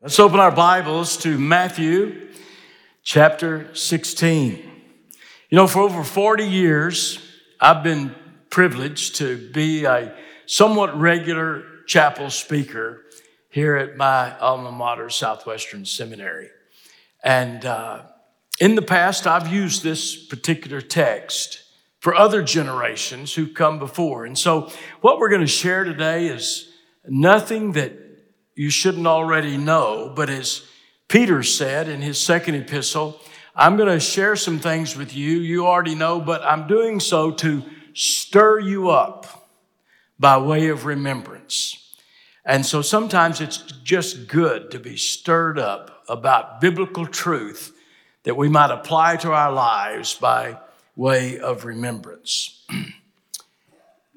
Let's open our Bibles to Matthew chapter 16. You know, for over 40 years, I've been privileged to be a somewhat regular chapel speaker here at my alma mater, Southwestern Seminary. And uh, in the past, I've used this particular text for other generations who've come before. And so, what we're going to share today is nothing that you shouldn't already know, but as Peter said in his second epistle, I'm going to share some things with you you already know, but I'm doing so to stir you up by way of remembrance. And so sometimes it's just good to be stirred up about biblical truth that we might apply to our lives by way of remembrance.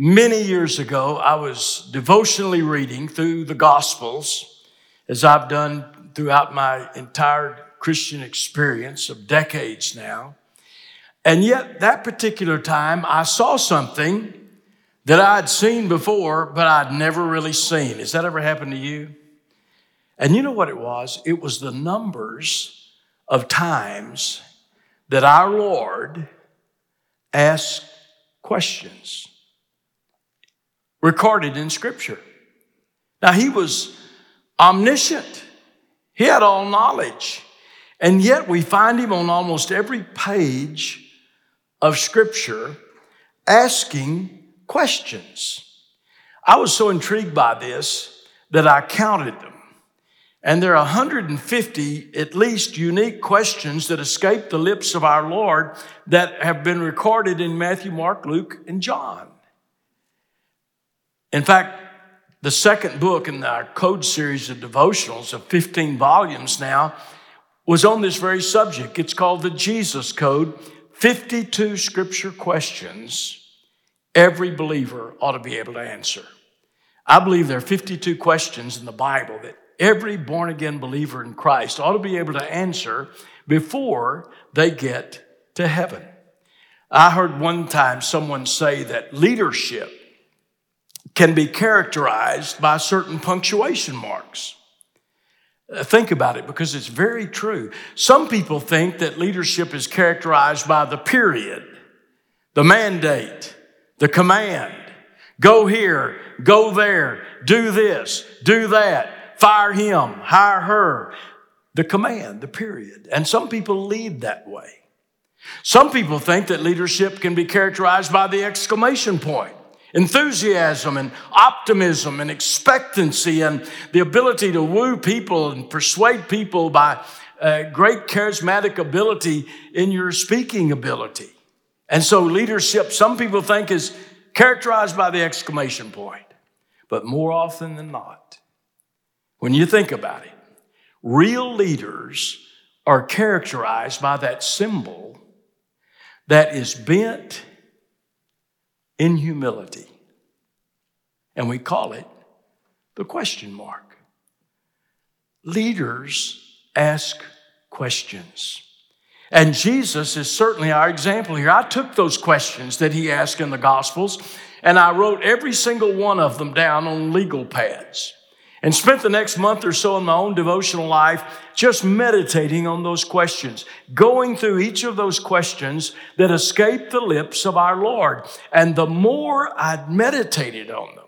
Many years ago, I was devotionally reading through the Gospels, as I've done throughout my entire Christian experience of decades now. And yet, that particular time, I saw something that I'd seen before, but I'd never really seen. Has that ever happened to you? And you know what it was? It was the numbers of times that our Lord asked questions recorded in Scripture. Now, he was omniscient, he had all knowledge. And yet, we find him on almost every page of Scripture asking questions. I was so intrigued by this that I counted them. And there are 150 at least unique questions that escape the lips of our Lord that have been recorded in Matthew, Mark, Luke, and John. In fact, the second book in our code series of devotionals of 15 volumes now was on this very subject. It's called the Jesus Code 52 scripture questions every believer ought to be able to answer. I believe there are 52 questions in the Bible that every born again believer in Christ ought to be able to answer before they get to heaven. I heard one time someone say that leadership can be characterized by certain punctuation marks. Uh, think about it because it's very true. Some people think that leadership is characterized by the period, the mandate, the command. Go here, go there, do this, do that, fire him, hire her. The command, the period. And some people lead that way. Some people think that leadership can be characterized by the exclamation point enthusiasm and optimism and expectancy and the ability to woo people and persuade people by uh, great charismatic ability in your speaking ability. And so, leadership, some people think, is characterized by the exclamation point. But more often than not, when you think about it, real leaders are characterized by that symbol that is bent in humility. And we call it the question mark. Leaders ask questions. And Jesus is certainly our example here. I took those questions that he asked in the Gospels and I wrote every single one of them down on legal pads and spent the next month or so in my own devotional life just meditating on those questions, going through each of those questions that escaped the lips of our Lord. And the more I meditated on them,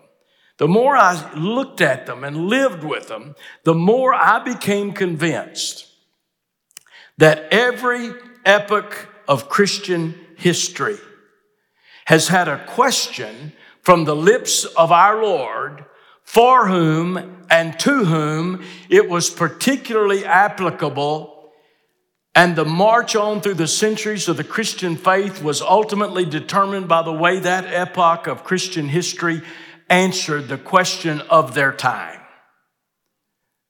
the more I looked at them and lived with them, the more I became convinced that every epoch of Christian history has had a question from the lips of our Lord for whom and to whom it was particularly applicable. And the march on through the centuries of the Christian faith was ultimately determined by the way that epoch of Christian history answered the question of their time.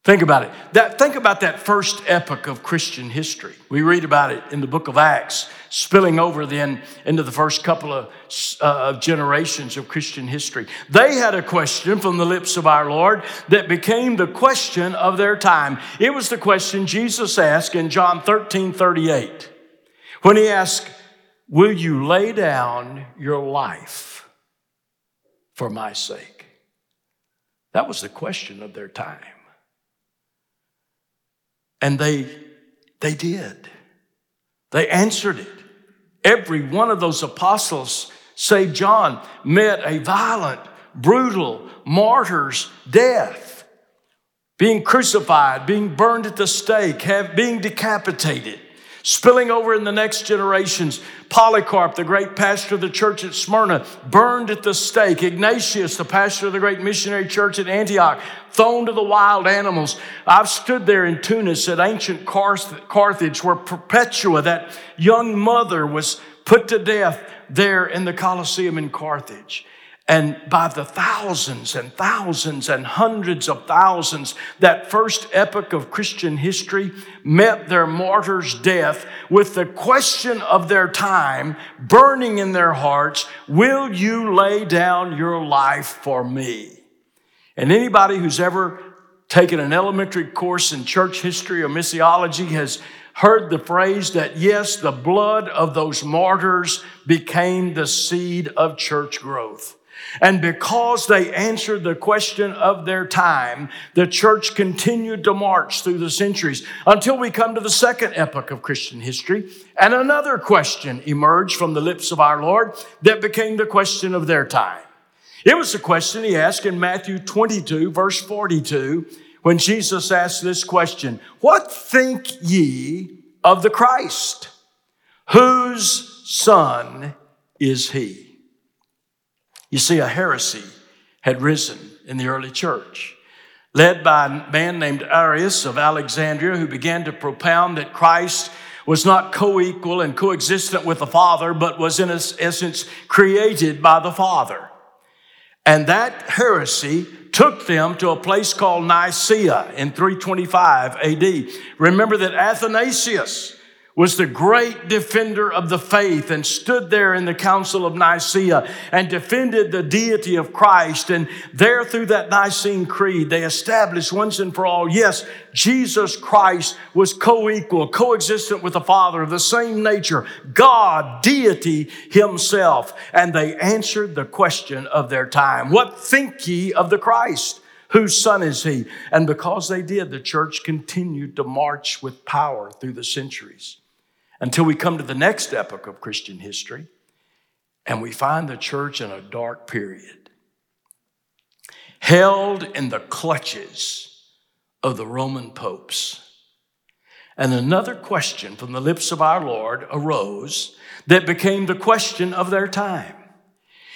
Think about it. That, think about that first epoch of Christian history. We read about it in the book of Acts, spilling over then into the first couple of, uh, of generations of Christian history. They had a question from the lips of our Lord that became the question of their time. It was the question Jesus asked in John 13 38 when he asked, Will you lay down your life for my sake? That was the question of their time. And they, they did. They answered it. Every one of those apostles, save John, met a violent, brutal, martyr's death. Being crucified, being burned at the stake, have, being decapitated spilling over in the next generations. Polycarp, the great pastor of the church at Smyrna, burned at the stake. Ignatius, the pastor of the great missionary church at Antioch, thrown to the wild animals. I've stood there in Tunis at ancient Carthage where Perpetua, that young mother, was put to death there in the Colosseum in Carthage. And by the thousands and thousands and hundreds of thousands, that first epoch of Christian history met their martyr's death with the question of their time burning in their hearts Will you lay down your life for me? And anybody who's ever taken an elementary course in church history or missiology has heard the phrase that yes, the blood of those martyrs became the seed of church growth. And because they answered the question of their time, the church continued to march through the centuries until we come to the second epoch of Christian history. And another question emerged from the lips of our Lord that became the question of their time. It was the question he asked in Matthew 22, verse 42, when Jesus asked this question What think ye of the Christ? Whose son is he? You see, a heresy had risen in the early church, led by a man named Arius of Alexandria, who began to propound that Christ was not co equal and coexistent with the Father, but was in essence created by the Father. And that heresy took them to a place called Nicaea in 325 AD. Remember that Athanasius, was the great defender of the faith and stood there in the Council of Nicaea and defended the deity of Christ. And there, through that Nicene Creed, they established once and for all yes, Jesus Christ was co equal, coexistent with the Father of the same nature, God, deity himself. And they answered the question of their time What think ye of the Christ? Whose son is he? And because they did, the church continued to march with power through the centuries until we come to the next epoch of Christian history and we find the church in a dark period, held in the clutches of the Roman popes. And another question from the lips of our Lord arose that became the question of their time.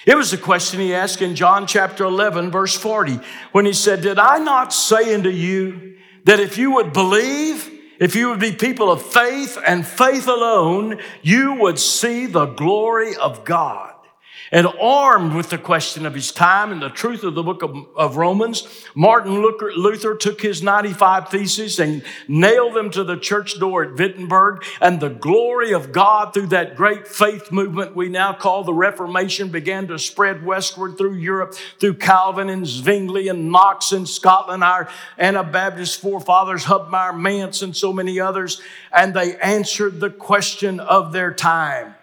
It was the question he asked in John chapter 11, verse 40, when he said, Did I not say unto you that if you would believe, if you would be people of faith and faith alone, you would see the glory of God. And armed with the question of his time and the truth of the book of, of, Romans, Martin Luther took his 95 theses and nailed them to the church door at Wittenberg. And the glory of God through that great faith movement we now call the Reformation began to spread westward through Europe, through Calvin and Zwingli and Knox in Scotland, our Anabaptist forefathers, Hubmaier, Manz, and so many others. And they answered the question of their time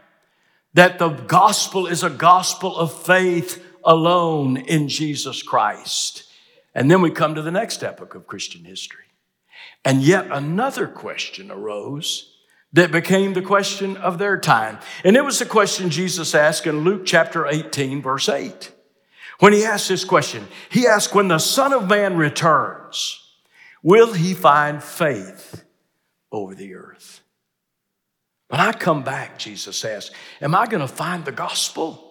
that the gospel is a gospel of faith alone in Jesus Christ. And then we come to the next epoch of Christian history. And yet another question arose that became the question of their time. And it was the question Jesus asked in Luke chapter 18, verse 8. When he asked this question, he asked, When the Son of Man returns, will he find faith over the earth? When I come back, Jesus says, am I going to find the gospel?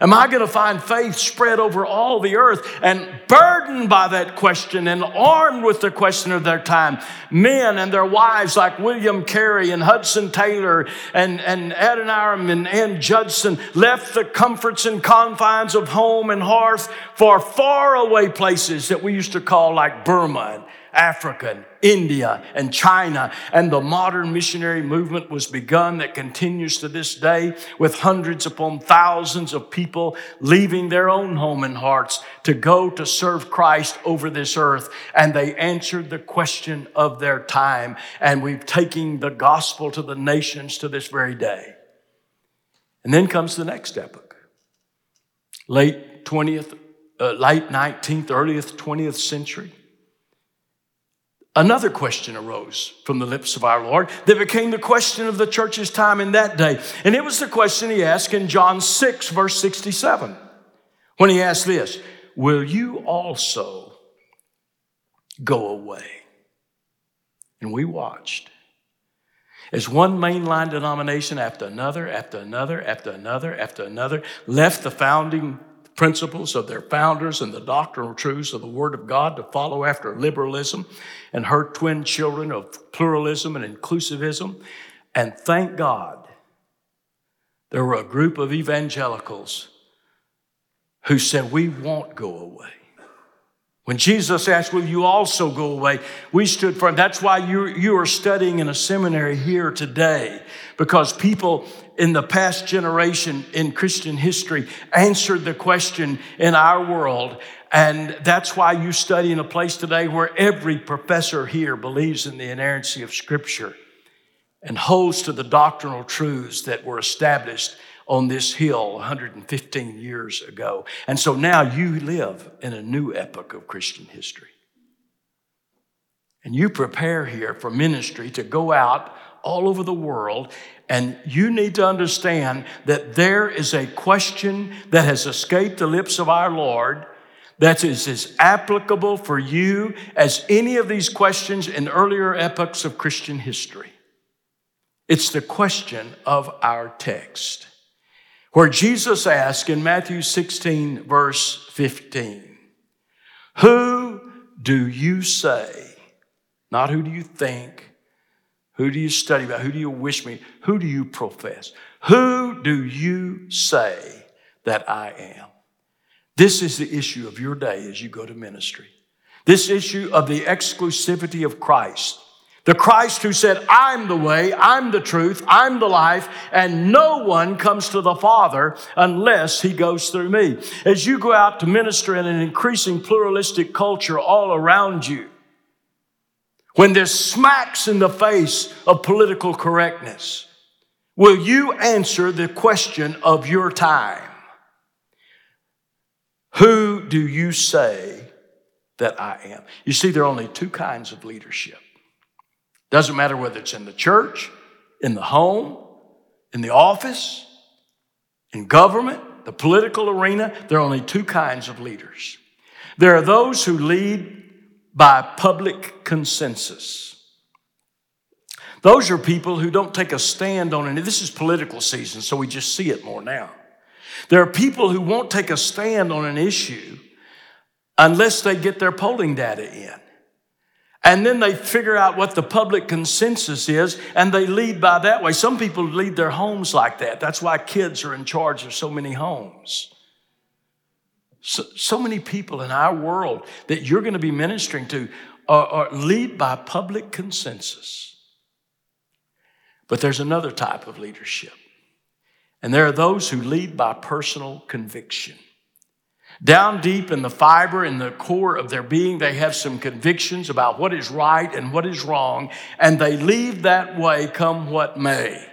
Am I going to find faith spread over all the earth? And burdened by that question and armed with the question of their time, men and their wives like William Carey and Hudson Taylor and, and Adoniram and Ann Judson left the comforts and confines of home and hearth for faraway places that we used to call like Burma Africa, and India, and China. And the modern missionary movement was begun that continues to this day with hundreds upon thousands of people leaving their own home and hearts to go to serve Christ over this earth. And they answered the question of their time. And we've taken the gospel to the nations to this very day. And then comes the next epoch. Late 20th, uh, late 19th, earliest 20th century another question arose from the lips of our Lord that became the question of the church's time in that day. And it was the question he asked in John 6, verse 67, when he asked this Will you also go away? And we watched as one mainline denomination after another, after another, after another, after another left the founding principles of their founders and the doctrinal truths of the Word of God to follow after liberalism and her twin children of pluralism and inclusivism. And thank God there were a group of evangelicals who said, We won't go away. When Jesus asked, Will you also go away? We stood firm. That's why you, you are studying in a seminary here today, because people in the past generation in Christian history answered the question in our world. And that's why you study in a place today where every professor here believes in the inerrancy of Scripture and holds to the doctrinal truths that were established on this hill 115 years ago. And so now you live in a new epoch of Christian history. And you prepare here for ministry to go out all over the world. And you need to understand that there is a question that has escaped the lips of our Lord that is as applicable for you as any of these questions in earlier epochs of Christian history. It's the question of our text where Jesus asked in Matthew 16, verse 15, Who do you say? Not who do you think? Who do you study about? Who do you wish me? Who do you profess? Who do you say that I am? This is the issue of your day as you go to ministry. This issue of the exclusivity of Christ the Christ who said, I'm the way, I'm the truth, I'm the life, and no one comes to the Father unless he goes through me. As you go out to minister in an increasing pluralistic culture all around you, when there's smacks in the face of political correctness, will you answer the question of your time? Who do you say that I am? You see, there are only two kinds of leadership doesn't matter whether it's in the church, in the home, in the office, in government, the political arena. There are only two kinds of leaders. There are those who lead by public consensus. Those are people who don't take a stand on any. This is political season, so we just see it more now. There are people who won't take a stand on an issue unless they get their polling data in. And then they figure out what the public consensus is and they lead by that way. Some people lead their homes like that. That's why kids are in charge of so many homes. So, so many people in our world that you're going to be ministering to are, are lead by public consensus. But there's another type of leadership. And there are those who lead by personal conviction. Down deep in the fiber, in the core of their being, they have some convictions about what is right and what is wrong, and they lead that way come what may.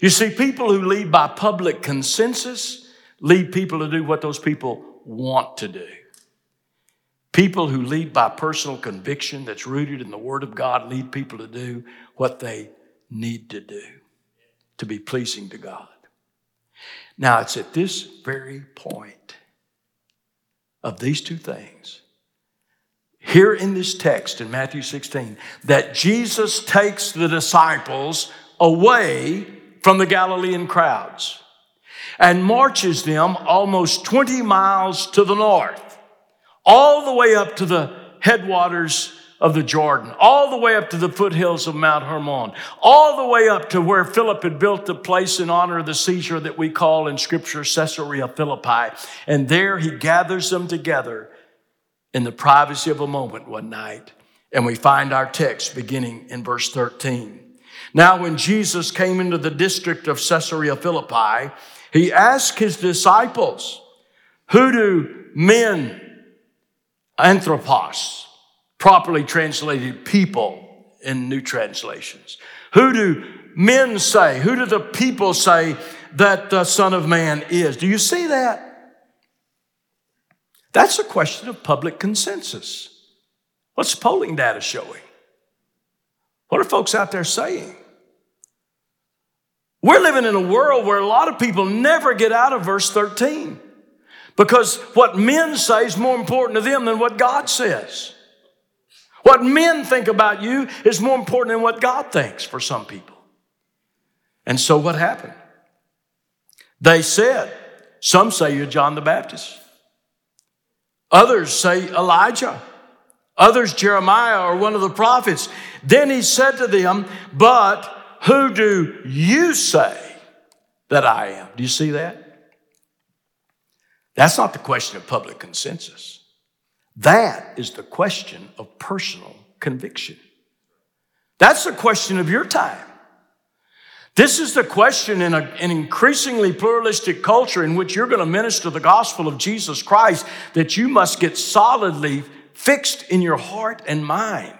You see, people who lead by public consensus lead people to do what those people want to do. People who lead by personal conviction that's rooted in the Word of God lead people to do what they need to do to be pleasing to God. Now, it's at this very point of these two things here in this text in Matthew 16 that Jesus takes the disciples away from the Galilean crowds and marches them almost 20 miles to the north, all the way up to the headwaters of the Jordan, all the way up to the foothills of Mount Hermon, all the way up to where Philip had built the place in honor of the Caesar that we call in Scripture Caesarea Philippi. And there he gathers them together in the privacy of a moment one night. And we find our text beginning in verse 13. Now, when Jesus came into the district of Caesarea Philippi, he asked his disciples, Who do men, anthropos, properly translated people in new translations. Who do men say? Who do the people say that the Son of Man is? Do you see that? That's a question of public consensus. What's polling data showing? What are folks out there saying? We're living in a world where a lot of people never get out of verse 13 because what men say is more important to them than what God says. What men think about you is more important than what God thinks for some people. And so what happened? They said, some say you're John the Baptist. Others say Elijah. Others, Jeremiah or one of the prophets. Then he said to them, But who do you say that I am? Do you see that? That's not the question of public consensus. That is the question of personal conviction. That's the question of your time. This is the question in a, an increasingly pluralistic culture in which you're going to minister the gospel of Jesus Christ that you must get solidly fixed in your heart and mind.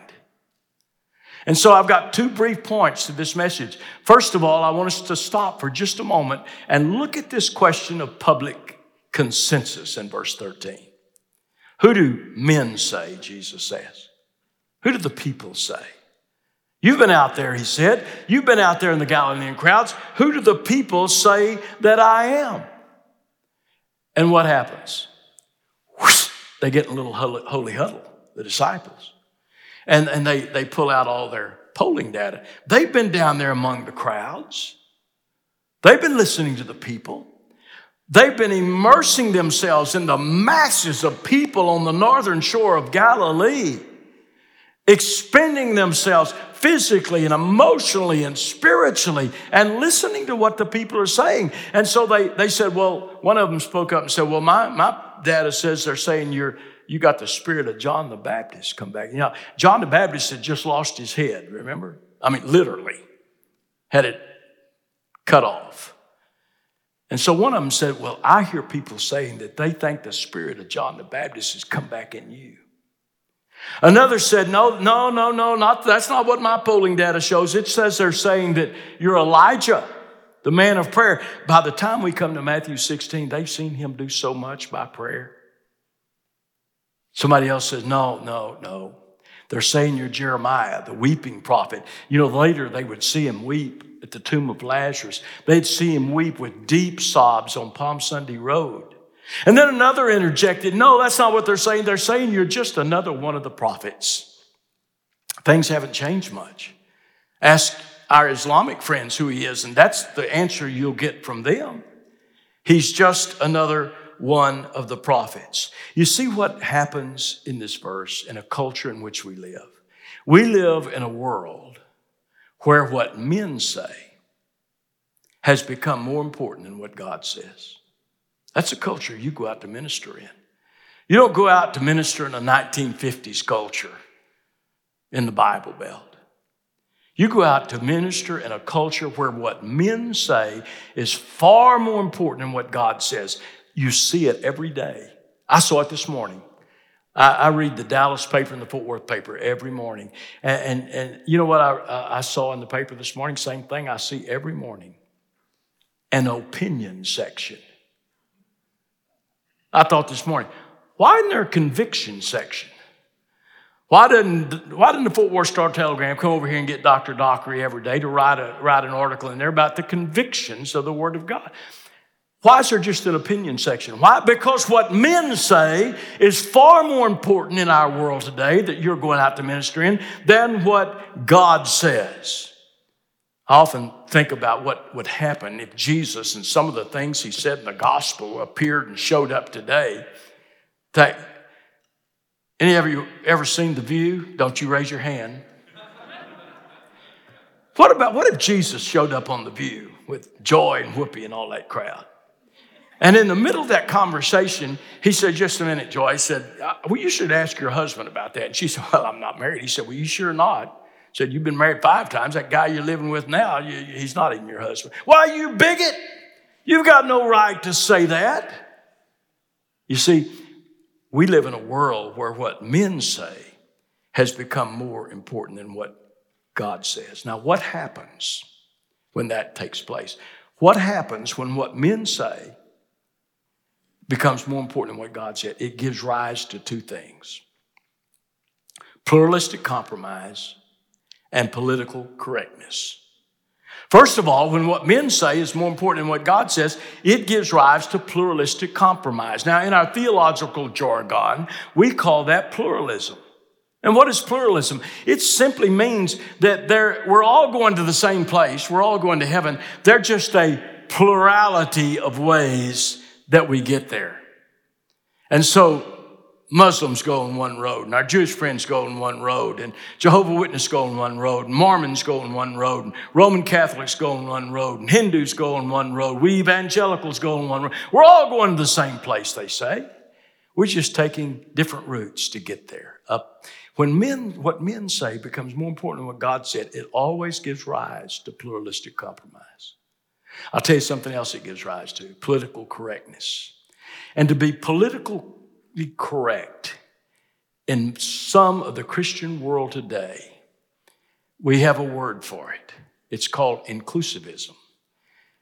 And so I've got two brief points to this message. First of all, I want us to stop for just a moment and look at this question of public consensus in verse 13. Who do men say, Jesus says? Who do the people say? You've been out there, he said. You've been out there in the Galilean crowds. Who do the people say that I am? And what happens? Whoosh, they get in a little holy huddle, the disciples. And, and they, they pull out all their polling data. They've been down there among the crowds. They've been listening to the people. They've been immersing themselves in the masses of people on the northern shore of Galilee, expending themselves physically and emotionally and spiritually and listening to what the people are saying. And so they, they said, well, one of them spoke up and said, well, my, my data says they're saying you're, you got the spirit of John the Baptist come back. You know, John the Baptist had just lost his head, remember? I mean, literally, had it cut off. And so one of them said, Well, I hear people saying that they think the spirit of John the Baptist has come back in you. Another said, No, no, no, no, not, that's not what my polling data shows. It says they're saying that you're Elijah, the man of prayer. By the time we come to Matthew 16, they've seen him do so much by prayer. Somebody else says, No, no, no. They're saying you're Jeremiah, the weeping prophet. You know, later they would see him weep at the tomb of Lazarus. They'd see him weep with deep sobs on Palm Sunday Road. And then another interjected, No, that's not what they're saying. They're saying you're just another one of the prophets. Things haven't changed much. Ask our Islamic friends who he is, and that's the answer you'll get from them. He's just another one of the prophets. You see what happens in this verse in a culture in which we live. We live in a world where what men say has become more important than what God says. That's a culture you go out to minister in. You don't go out to minister in a 1950s culture in the Bible Belt. You go out to minister in a culture where what men say is far more important than what God says. You see it every day. I saw it this morning. I, I read the Dallas paper and the Fort Worth paper every morning. And, and, and you know what I, I saw in the paper this morning? Same thing I see every morning an opinion section. I thought this morning, why isn't there a conviction section? Why didn't, why didn't the Fort Worth Star Telegram come over here and get Dr. Dockery every day to write, a, write an article in there about the convictions of the Word of God? Why is there just an opinion section? Why? Because what men say is far more important in our world today that you're going out to minister in than what God says. I often think about what would happen if Jesus and some of the things he said in the gospel appeared and showed up today. Any of you ever seen The View? Don't you raise your hand. what about, what if Jesus showed up on The View with Joy and Whoopi and all that crowd? And in the middle of that conversation, he said, Just a minute, Joy. I said, uh, Well, you should ask your husband about that. And she said, Well, I'm not married. He said, Well, you sure not? Said, You've been married five times. That guy you're living with now, he's not even your husband. Why, you bigot? You've got no right to say that. You see, we live in a world where what men say has become more important than what God says. Now, what happens when that takes place? What happens when what men say becomes more important than what God said? It gives rise to two things pluralistic compromise and political correctness. First of all, when what men say is more important than what God says, it gives rise to pluralistic compromise. Now, in our theological jargon, we call that pluralism. And what is pluralism? It simply means that there, we're all going to the same place, we're all going to heaven. They're just a plurality of ways that we get there. And so Muslims go on one road, and our Jewish friends go on one road, and Jehovah Witnesses go on one road, and Mormons go on one road, and Roman Catholics go on one road, and Hindus go on one road. We evangelicals go on one road. We're all going to the same place, they say. We're just taking different routes to get there. Up. When men, what men say becomes more important than what God said, it always gives rise to pluralistic compromise. I'll tell you something else it gives rise to political correctness. And to be politically correct in some of the Christian world today, we have a word for it. It's called inclusivism.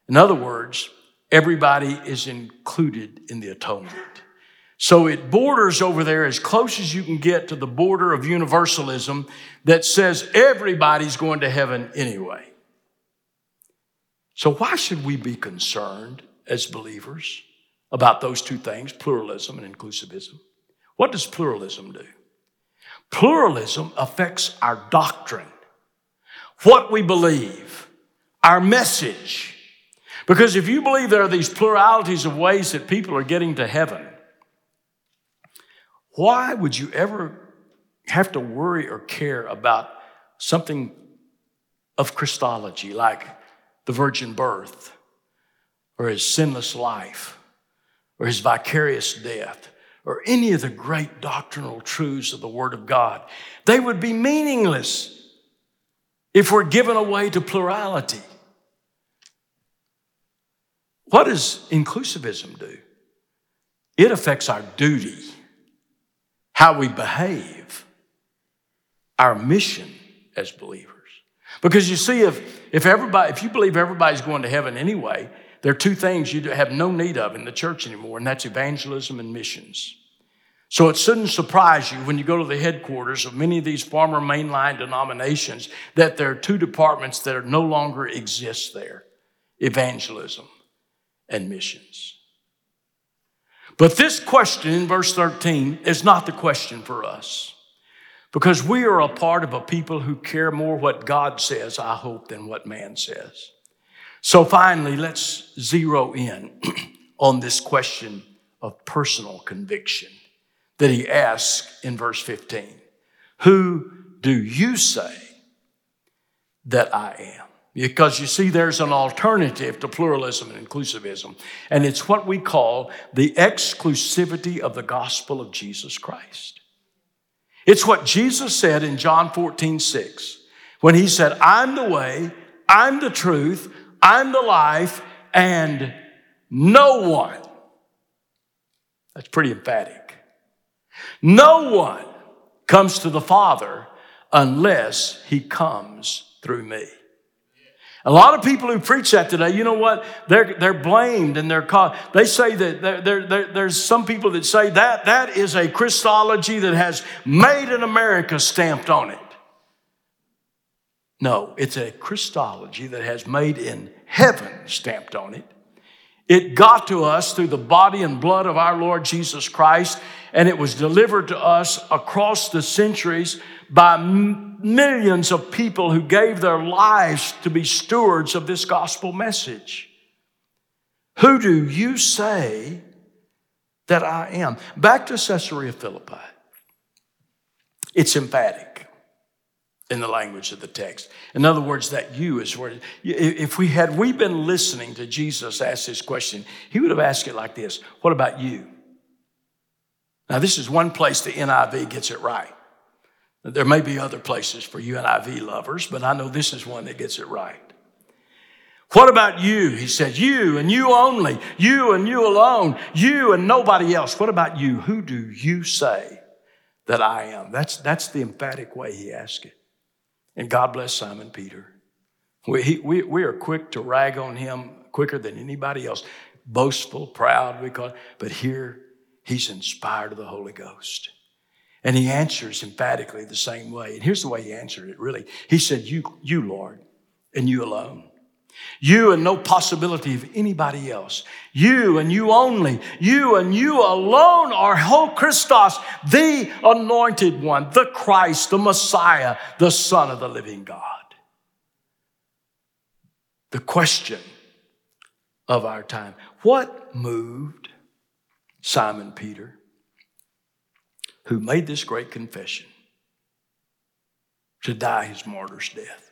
In other words, everybody is included in the atonement. So it borders over there as close as you can get to the border of universalism that says everybody's going to heaven anyway. So, why should we be concerned as believers about those two things, pluralism and inclusivism. What does pluralism do? Pluralism affects our doctrine, what we believe, our message. Because if you believe there are these pluralities of ways that people are getting to heaven, why would you ever have to worry or care about something of Christology like the virgin birth or his sinless life? or his vicarious death or any of the great doctrinal truths of the Word of God. They would be meaningless if we're given away to plurality. What does inclusivism do? It affects our duty, how we behave, our mission as believers. Because you see, if, if everybody, if you believe everybody's going to heaven anyway, there are two things you have no need of in the church anymore, and that's evangelism and missions. So it shouldn't surprise you when you go to the headquarters of many of these former mainline denominations that there are two departments that are no longer exist there evangelism and missions. But this question in verse 13 is not the question for us because we are a part of a people who care more what God says, I hope, than what man says. So finally, let's zero in on this question of personal conviction that he asks in verse 15. Who do you say that I am? Because you see, there's an alternative to pluralism and inclusivism, and it's what we call the exclusivity of the gospel of Jesus Christ. It's what Jesus said in John 14, 6, when he said, I'm the way, I'm the truth, I'm the life, and no one, that's pretty emphatic, no one comes to the Father unless he comes through me. A lot of people who preach that today, you know what? They're, they're blamed and they're called. They say that there, there, there's some people that say that that is a Christology that has made in America stamped on it. No, it's a Christology that has made in heaven stamped on it. It got to us through the body and blood of our Lord Jesus Christ, and it was delivered to us across the centuries by m- millions of people who gave their lives to be stewards of this gospel message. Who do you say that I am? Back to Caesarea Philippi. It's emphatic in the language of the text. In other words, that you is where, if we had we been listening to Jesus ask this question, he would have asked it like this What about you? Now, this is one place the NIV gets it right. There may be other places for you NIV lovers, but I know this is one that gets it right. What about you? He said, You and you only, you and you alone, you and nobody else. What about you? Who do you say that I am? That's, that's the emphatic way he asked it. And God bless Simon Peter. We, he, we, we are quick to rag on him quicker than anybody else. Boastful, proud, we call it. But here, he's inspired of the Holy Ghost. And he answers emphatically the same way. And here's the way he answered it really. He said, You, you Lord, and you alone. You and no possibility of anybody else. You and you only. You and you alone are ho Christos, the anointed one, the Christ, the Messiah, the Son of the living God. The question of our time what moved Simon Peter, who made this great confession, to die his martyr's death?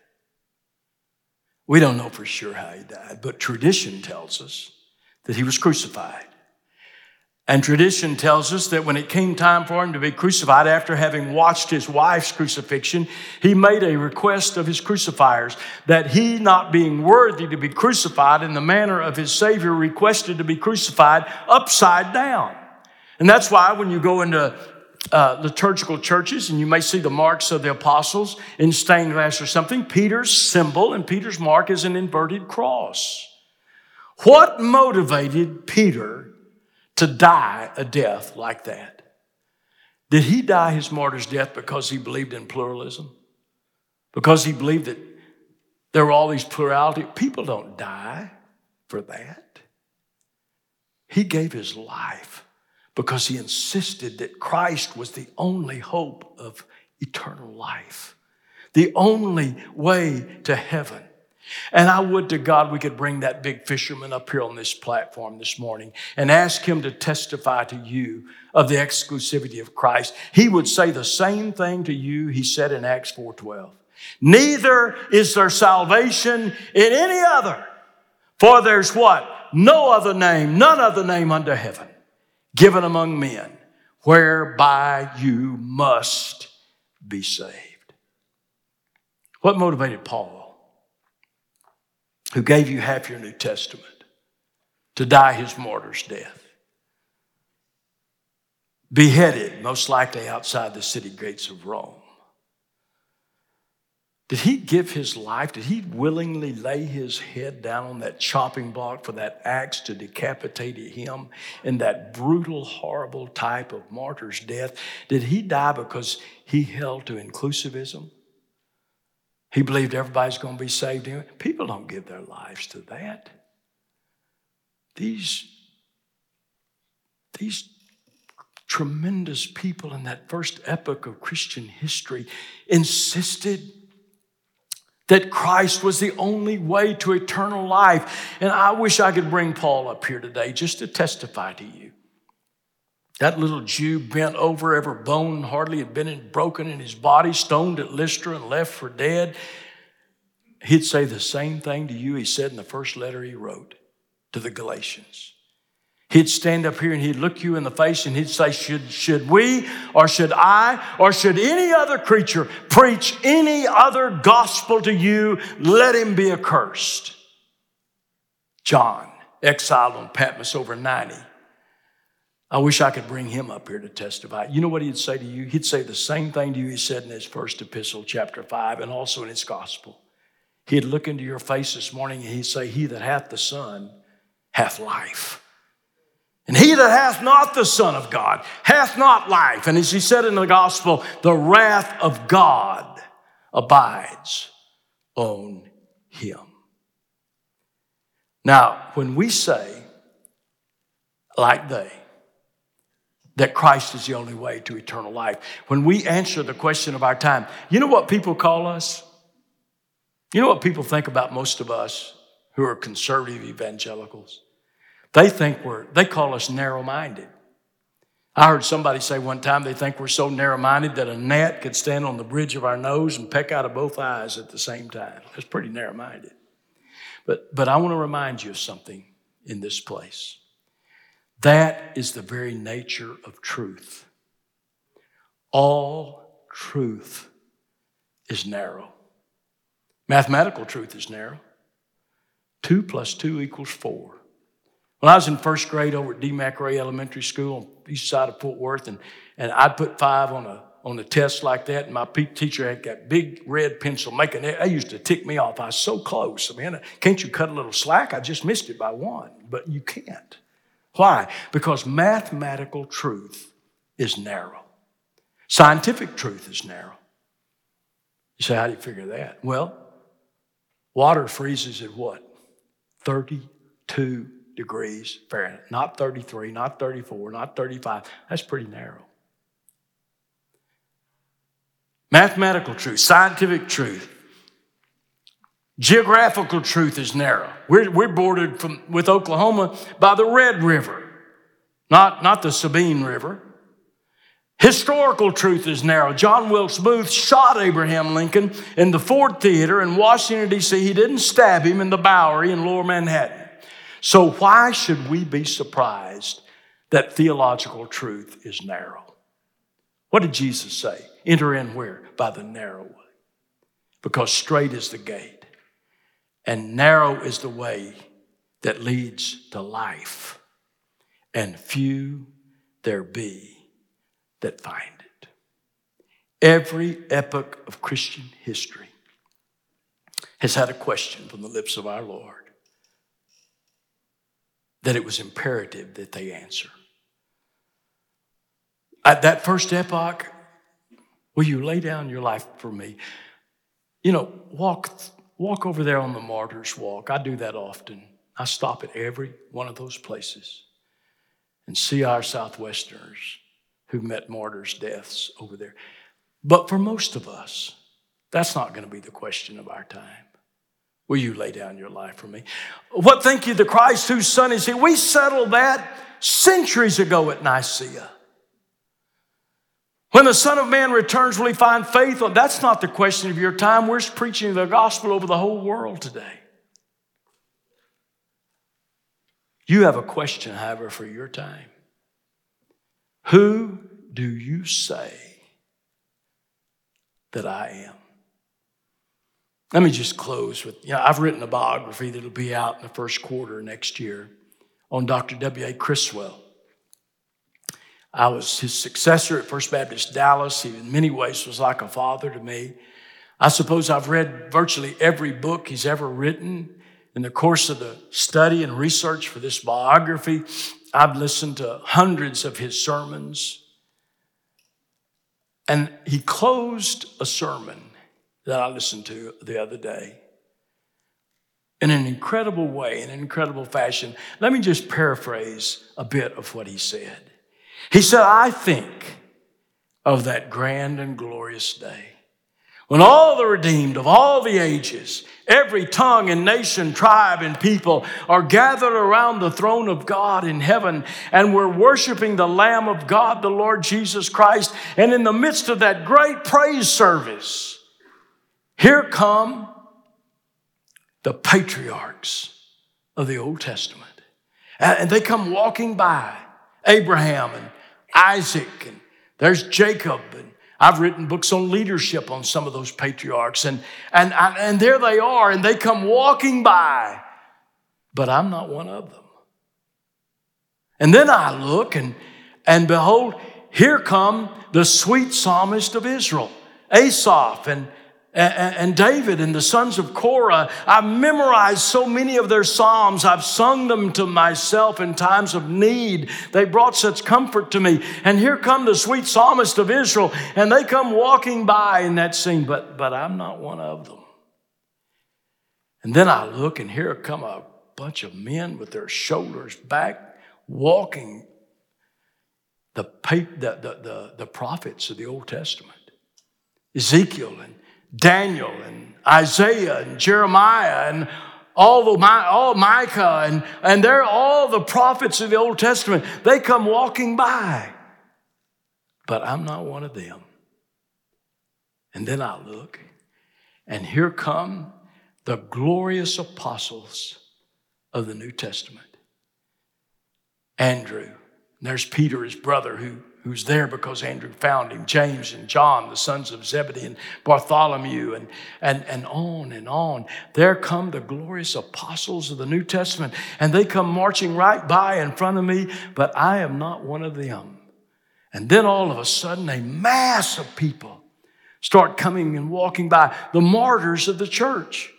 We don't know for sure how he died, but tradition tells us that he was crucified. And tradition tells us that when it came time for him to be crucified, after having watched his wife's crucifixion, he made a request of his crucifiers that he, not being worthy to be crucified in the manner of his Savior, requested to be crucified upside down. And that's why when you go into uh, liturgical churches, and you may see the marks of the apostles in stained glass or something. Peter's symbol and Peter's mark is an inverted cross. What motivated Peter to die a death like that? Did he die his martyr's death because he believed in pluralism? Because he believed that there were all these plurality? People don't die for that. He gave his life because he insisted that Christ was the only hope of eternal life, the only way to heaven. And I would to God we could bring that big fisherman up here on this platform this morning and ask him to testify to you of the exclusivity of Christ. He would say the same thing to you he said in Acts 4:12. Neither is there salvation in any other, for there's what? No other name, none other name under heaven given among men, whereby you must be saved. What motivated Paul, who gave you half your New Testament, to die his martyr's death? Beheaded, most likely outside the city gates of Rome. Did he give his life? Did he willingly lay his head down on that chopping block for that axe to decapitate him in that brutal, horrible type of martyr's death? Did he die because he held to inclusivism? He believed everybody's going to be saved. People don't give their lives to that. These, these tremendous people in that first epoch of Christian history insisted that Christ was the only way to eternal life. And I wish I could bring Paul up here today just to testify to you. That little Jew bent over, every bone hardly had been broken in his body, stoned at Lystra and left for dead. He'd say the same thing to you he said in the first letter he wrote to the Galatians. He'd stand up here and he'd look you in the face and he'd say, should, should we or should I or should any other creature preach any other gospel to you, let him be accursed. John, exiled on Patmos over 90. I wish I could bring him up here to testify. You know what he'd say to you? He'd say the same thing to you he said in his first epistle, chapter 5, and also in his gospel. He'd look into your face this morning and he'd say, He that hath the Son hath life. And he that hath not the Son of God hath not life. And as he said in the gospel, the wrath of God abides on him. Now, when we say, like they, that Christ is the only way to eternal life, when we answer the question of our time, you know what people call us? You know what people think about most of us who are conservative evangelicals? They think we're, they call us narrow minded. I heard somebody say one time they think we're so narrow minded that a gnat could stand on the bridge of our nose and peck out of both eyes at the same time. That's pretty narrow minded. But, but I want to remind you of something in this place. That is the very nature of truth. All truth is narrow. Mathematical truth is narrow. Two plus two equals four. When I was in first grade over at D. McRae Elementary School on the east side of Fort Worth, and, and I'd put five on a on a test like that, and my teacher had got big red pencil making it. They used to tick me off. I was so close. I mean, can't you cut a little slack? I just missed it by one, but you can't. Why? Because mathematical truth is narrow. Scientific truth is narrow. You say, how do you figure that? Well, water freezes at what? 32 degrees Fahrenheit. Not 33, not 34, not 35. That's pretty narrow. Mathematical truth, scientific truth, geographical truth is narrow. We're, we're bordered from, with Oklahoma by the Red River, not, not the Sabine River. Historical truth is narrow. John Wilkes Booth shot Abraham Lincoln in the Ford Theater in Washington, D.C. He didn't stab him in the Bowery in lower Manhattan. So, why should we be surprised that theological truth is narrow? What did Jesus say? Enter in where? By the narrow way. Because straight is the gate, and narrow is the way that leads to life, and few there be that find it. Every epoch of Christian history has had a question from the lips of our Lord that it was imperative that they answer. At that first epoch, will you lay down your life for me? You know, walk, walk over there on the martyr's walk. I do that often. I stop at every one of those places and see our Southwesterners who met martyrs' deaths over there. But for most of us, that's not going to be the question of our time. Will you lay down your life for me? What think you the Christ whose son is he? We settled that centuries ago at Nicaea. When the Son of Man returns, will he find faith? That's not the question of your time. We're preaching the gospel over the whole world today. You have a question, however, for your time. Who do you say that I am? Let me just close with, you know, I've written a biography that'll be out in the first quarter next year on Dr. W.A. Criswell. I was his successor at First Baptist Dallas. He, in many ways, was like a father to me. I suppose I've read virtually every book he's ever written. In the course of the study and research for this biography, I've listened to hundreds of his sermons. And he closed a sermon that I listened to the other day in an incredible way, in an incredible fashion. Let me just paraphrase a bit of what he said. He said, I think of that grand and glorious day when all the redeemed of all the ages, every tongue and nation, tribe and people are gathered around the throne of God in heaven, and we're worshiping the Lamb of God, the Lord Jesus Christ. And in the midst of that great praise service, here come the patriarchs of the Old Testament. And they come walking by Abraham and Isaac, and there's Jacob and I've written books on leadership on some of those patriarchs, and, and, and there they are, and they come walking by, but I'm not one of them. And then I look, and, and behold, here come the sweet psalmist of Israel, Asaph, and, and David and the sons of Korah. I've memorized so many of their Psalms. I've sung them to myself in times of need. They brought such comfort to me. And here come the sweet psalmist of Israel, and they come walking by in that scene, but, but I'm not one of them. And then I look, and here come a bunch of men with their shoulders back, walking the, the, the, the, the prophets of the Old Testament. Ezekiel and Daniel and Isaiah and Jeremiah and all the all Micah and, and they're all the prophets of the Old Testament. They come walking by. But I'm not one of them. And then I look, and here come the glorious apostles of the New Testament. Andrew, there's Peter, his brother, who who's there because Andrew found him, James and John, the sons of Zebedee, and Bartholomew, and, and, and on and on. There come the glorious apostles of the New Testament, and they come marching right by in front of me, but I am not one of them. And then all of a sudden, a mass of people start coming and walking by, the martyrs of the church.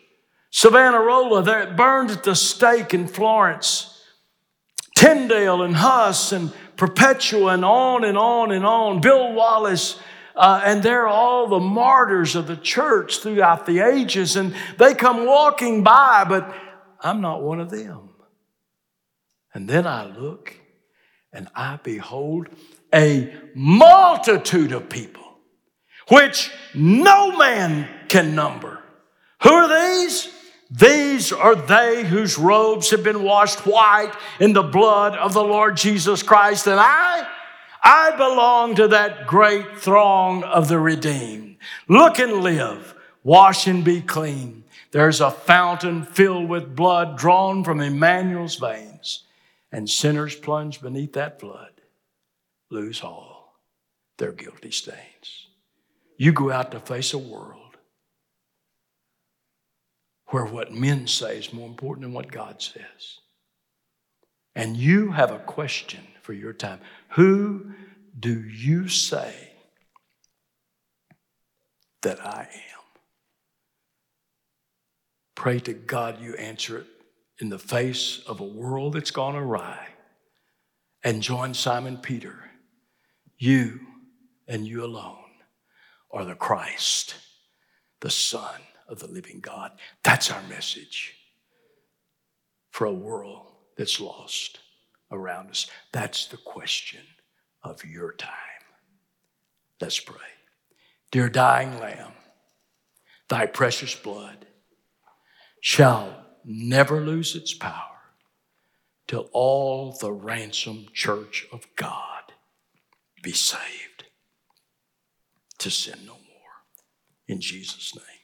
Savonarola, there burned at the stake in Florence. Tyndale and Huss and Perpetua and on and on and on. Bill Wallace, uh, and they're all the martyrs of the church throughout the ages, and they come walking by, but I'm not one of them. And then I look and I behold a multitude of people, which no man can number. Who are these? These are they whose robes have been washed white in the blood of the Lord Jesus Christ. And I, I belong to that great throng of the redeemed. Look and live, wash and be clean. There's a fountain filled with blood drawn from Emmanuel's veins, and sinners plunge beneath that flood lose all their guilty stains. You go out to face a world where what men say is more important than what God says. And you have a question for your time. Who do you say that I am? Pray to God you answer it in the face of a world that's gone awry. And join Simon Peter you and you alone are the Christ, the Son of the living God. That's our message for a world that's lost around us. That's the question of your time. Let's pray. Dear dying Lamb, thy precious blood shall never lose its power till all the ransomed church of God be saved to sin no more. In Jesus' name.